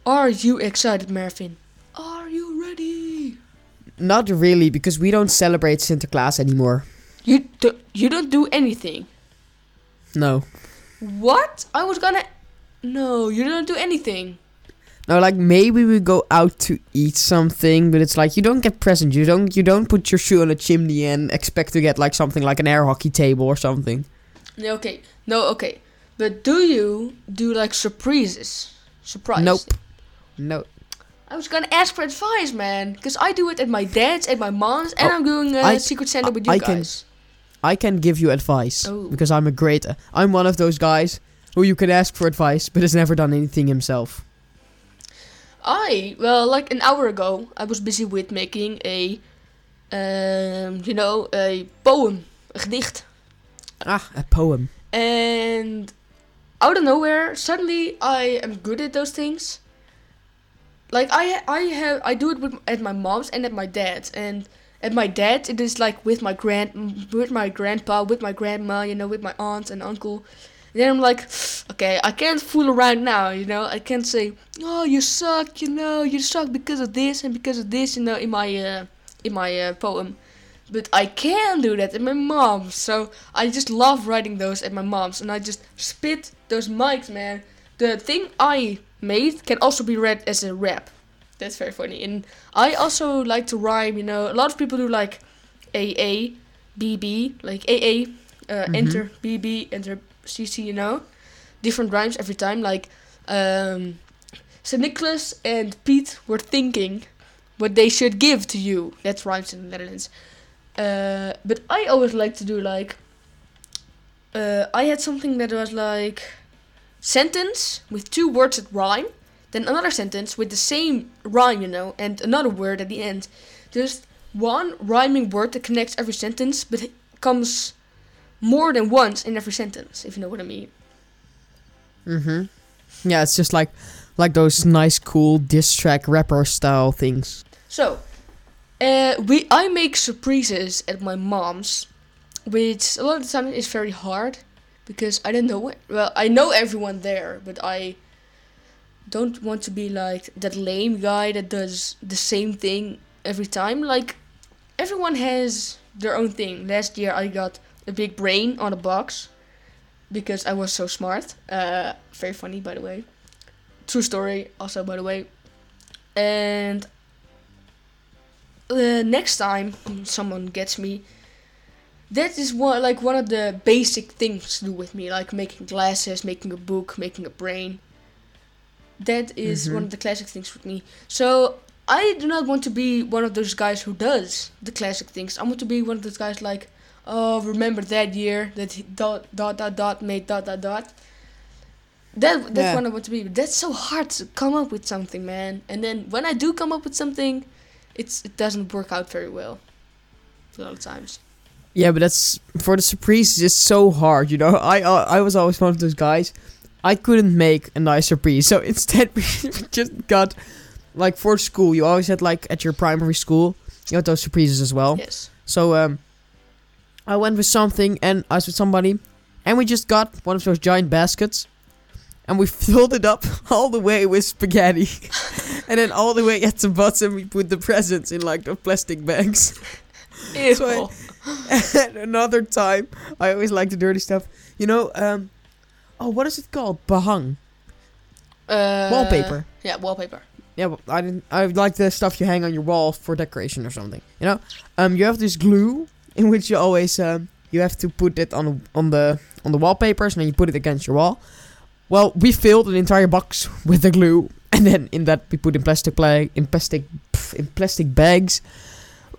Are you excited, Marvin? Are you ready? Not really, because we don't celebrate Sinterklaas anymore. You do, you don't do anything. No. What? I was gonna. No, you don't do anything. No, like maybe we go out to eat something, but it's like you don't get presents. You don't you don't put your shoe on a chimney and expect to get like something like an air hockey table or something. No, okay. No, okay. But do you do like surprises? Surprise. Nope. No. I was gonna ask for advice, man, because I do it at my dad's, at my mom's, and Oh, I'm doing uh, I- Secret Santa I- with you I can- guys. I can give you advice Oh. because I'm a great. I'm one of those guys who you can ask for advice, but has never done anything himself. I well, like an hour ago, I was busy with making a, um, you know, a poem, a gedicht, Ah, a poem. and out of nowhere, suddenly I am good at those things. Like I, I have, I do it with at my mom's and at my dad's, and at my dad's it is like with my grand, with my grandpa, with my grandma, you know, with my aunt and uncle. And then I'm like, okay, I can't fool around now, you know. I can't say, oh, you suck, you know, you suck because of this and because of this, you know, in my, uh, in my uh, poem. But I can do that at my mom's, so I just love writing those at my mom's, and I just spit those mics, man. The thing I made can also be read as a rap. That's very funny. And I also like to rhyme, you know. A lot of people do like AA, BB, like AA, uh, Mhm. enter BB, enter CC, you know. Different rhymes every time. Like, um, St. Nicholas and Pete were thinking what they should give to you. That's rhymes in the Netherlands. Uh, but I always like to do like, uh, I had something that was like sentence with two words that rhyme, then another sentence with the same rhyme, you know, and another word at the end. Just one rhyming word that connects every sentence, but it comes more than once in every sentence, if you know what I mean. Mm-hmm. Yeah, it's just like like those nice, cool diss track rapper style things. So, uh, we I make surprises at my mom's, which a lot of the time is very hard because I don't know. it- Well, I know everyone there, but I don't want to be like that lame guy that does the same thing every time. Like everyone has their own thing. Last year I got a big brain on a box because I was so smart. Uh, very funny, by the way. True story, also by the way. And uh, next time someone gets me, that is one like one of the basic things to do with me, like making glasses, making a book, making a brain. That is Mhm. one of the classic things with me. So I do not want to be one of those guys who does the classic things. I want to be one of those guys like, oh, remember that year that he dot dot dot dot made dot dot dot. That that's Yeah. what I want to be. But that's so hard to come up with something, man. And then when I do come up with something, it's it doesn't work out very well. A lot of times. Yeah, but that's for the surprise. It's so hard, you know. I uh, I was always one of those guys. I couldn't make a nice surprise, so instead we just got like for school. You always had like at your primary school, you had those surprises as well. Yes. So um, I went with something, and I was with somebody, and we just got one of those giant baskets, and we filled it up all the way with spaghetti, and then all the way at the bottom we put the presents in like the plastic bags. Ew. So I- and another time, I always like the dirty stuff. You know, um, oh, what is it called? Bahang. uh, Wallpaper. Yeah, wallpaper. Yeah, but I didn't. I like the stuff you hang on your wall for decoration or something. You know, um, you have this glue in which you always um, you have to put it on on the on the wallpapers and then you put it against your wall. Well, we filled an entire box with the glue, and then in that we put in plastic bag in plastic pff, in plastic bags.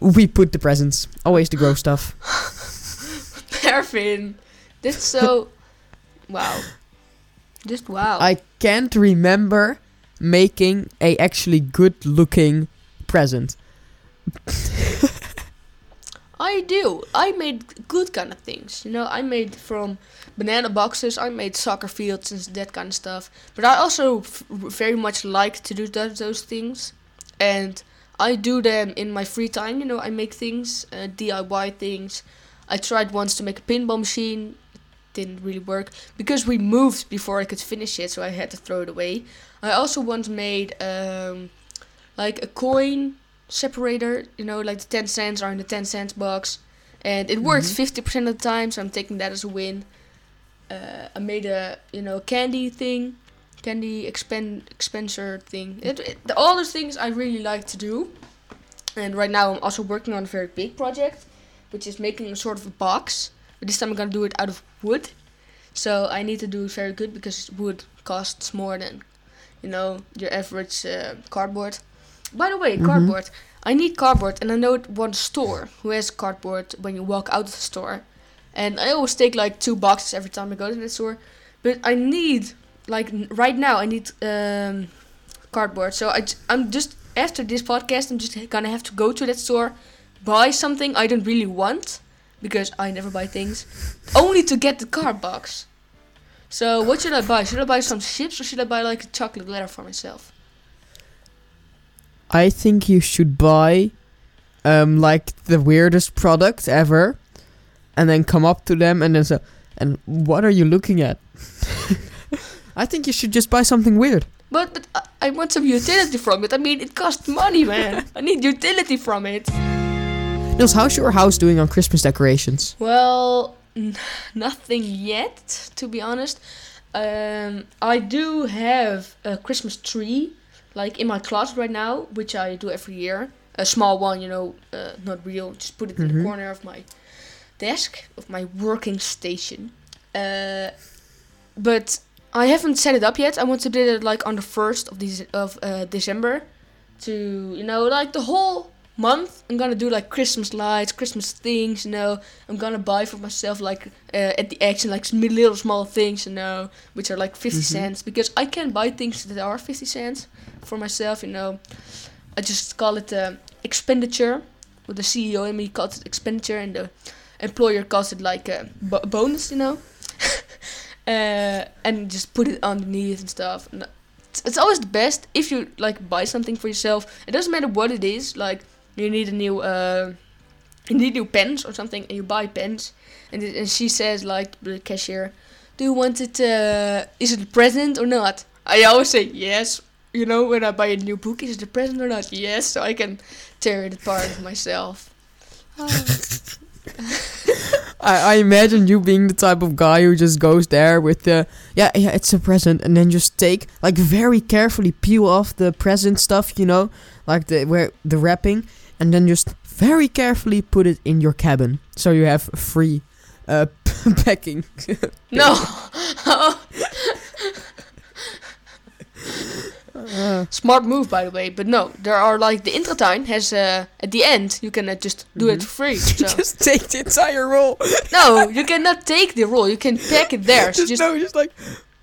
We put the presents. Always the gross stuff. Perfin. That's so. wow. Just wow. I can't remember making a actually good looking present. I do. I made good kind of things. You know, I made from banana boxes. I made soccer fields and that kind of stuff. But I also f- very much like to do those things, and I do them in my free time. You know, I make things, uh, DIY things. I tried once to make a pinball machine. It didn't really work because we moved before I could finish it, so I had to throw it away. I also once made um, like a coin separator, you know, like the 10 cents are in the 10 cents box. And it worked Mhm. 50% of the time, so I'm taking that as a win. Uh, I made a, you know, candy thing, candy expend expenser thing. It, it, all those things I really like to do. And right now I'm also working on a very big project, which is making a sort of a box. But this time I'm gonna do it out of wood. So I need to do it very good because wood costs more than, you know, your average uh, cardboard. By the way, Mhm. cardboard. I need cardboard, and I know one store who has cardboard when you walk out of the store. And I always take like two boxes every time I go to the store. But I need, like right now, I need um, cardboard. So I'm just after this podcast, I'm just gonna have to go to that store, buy something I don't really want because I never buy things, only to get the card box. So what should I buy? Should I buy some chips or should I buy like a chocolate letter for myself? I think you should buy um like the weirdest product ever and then come up to them and then say and what are you looking at? I think you should just buy something weird. But but I- I want some utility from it. I mean, it costs money, man. I need utility from it. Niels, how's your house doing on Christmas decorations? Well, n- nothing yet, to be honest. Um, I do have a Christmas tree, like in my closet right now, which I do every year. A small one, you know, uh, not real. Just put it in Mhm. the corner of my desk, of my working station. Uh, but I haven't set it up yet. I want to do it like on the first of these of uh, December, to you know, like the whole month. I'm gonna do like Christmas lights, Christmas things. You know, I'm gonna buy for myself like uh, at the action like little small things. You know, which are like 50 Mhm. cents because I can buy things that are 50 cents for myself. You know, I just call it uh, expenditure. With the CEO in me calls it expenditure, and the employer calls it like a bonus, you know, uh, and just put it underneath and stuff. And it's, it's always the best if you like buy something for yourself. It doesn't matter what it is. Like you need a new, uh, you need new pens or something, and you buy pens, and it, and she says like the cashier, "Do you want it? Uh, is it a present or not?" I always say yes. You know, when I buy a new book, is it a present or not? Yes, so I can tear it apart myself. Oh. I, I imagine you being the type of guy who just goes there with the yeah yeah it's a present and then just take like very carefully peel off the present stuff you know like the where the wrapping and then just very carefully put it in your cabin so you have free uh packing. no. Uh, Smart move, by the way. But no, there are like the Intratuin has uh, at the end you can uh, just do it Mhm. for free. So. just take the entire roll. no, you cannot take the roll. You can pack it there. So just, just no, just like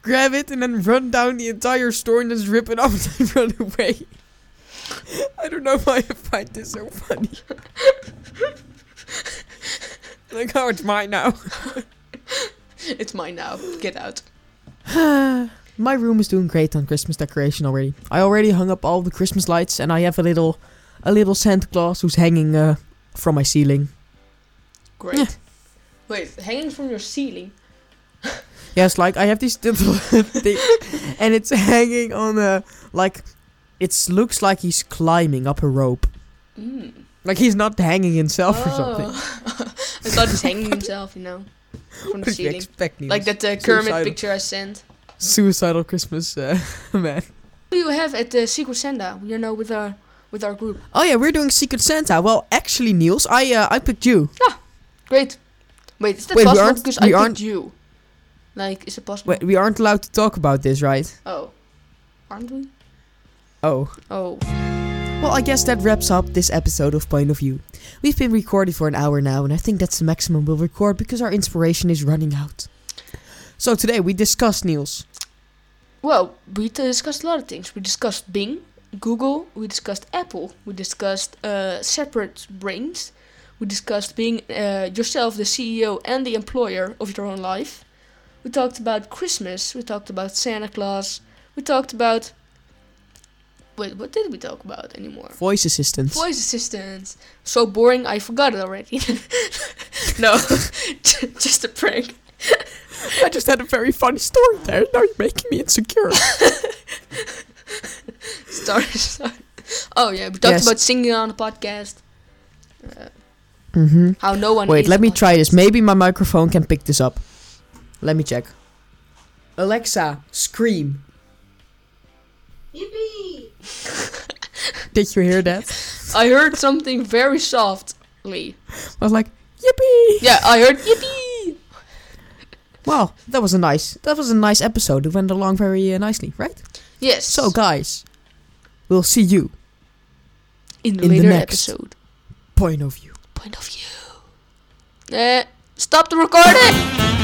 grab it and then run down the entire store and just rip it off and run away. I don't know why I find this so funny. like how it's mine now. it's mine now. Get out. My room is doing great on Christmas decoration already. I already hung up all the Christmas lights and I have a little a little Santa Claus who's hanging uh, from my ceiling. Great. Yeah. Wait, hanging from your ceiling. Yes, like I have these little things and it's hanging on a like it looks like he's climbing up a rope. Mm. Like he's not hanging himself or Oh. something. I thought he's hanging himself, you know, from the ceiling. Like that uh, Kermit Suicidal. picture I sent. Suicidal Christmas uh, man. What do you have at the Secret Santa? You know, with our with our group. Oh yeah, we're doing Secret Santa. Well, actually, Niels, I uh, I picked you. Ah, great. Wait, is that Wait, possible? aren't- Because I picked you. Like, is it possible? Wait, we aren't allowed to talk about this, right? Oh, aren't we? Oh. Oh, Well, I guess that wraps up this episode of Point of View. We've been recording for an hour now, and I think that's the maximum we'll record because our inspiration is running out. So today we discussed Niels. well, we discussed a lot of things. We discussed Bing, Google. We discussed Apple. We discussed uh, separate brains. We discussed being uh, yourself the CEO and the employer of your own life. We talked about Christmas. We talked about Santa Claus. We talked about. Wait, what did we talk about anymore? Voice assistants. Voice assistants. So boring, I forgot it already. no, just a prank. I just had a very funny story there. Now you're making me insecure. Start, start. Oh yeah, we talked Yes. about singing on the podcast. Uh, mm-hmm. how no one. Wait, let a me try this. Maybe my microphone can pick this up. Let me check. Alexa, scream. Yippee! Did you hear that? I heard something very softly. I was like, yippee! Yeah, I heard yippee. Well, that was a nice, that was a nice episode. It went along very uh, nicely, right? Yes. So, guys, we'll see you. in the in the later next- episode. Point of view. Point of view. Uh, stop the recording.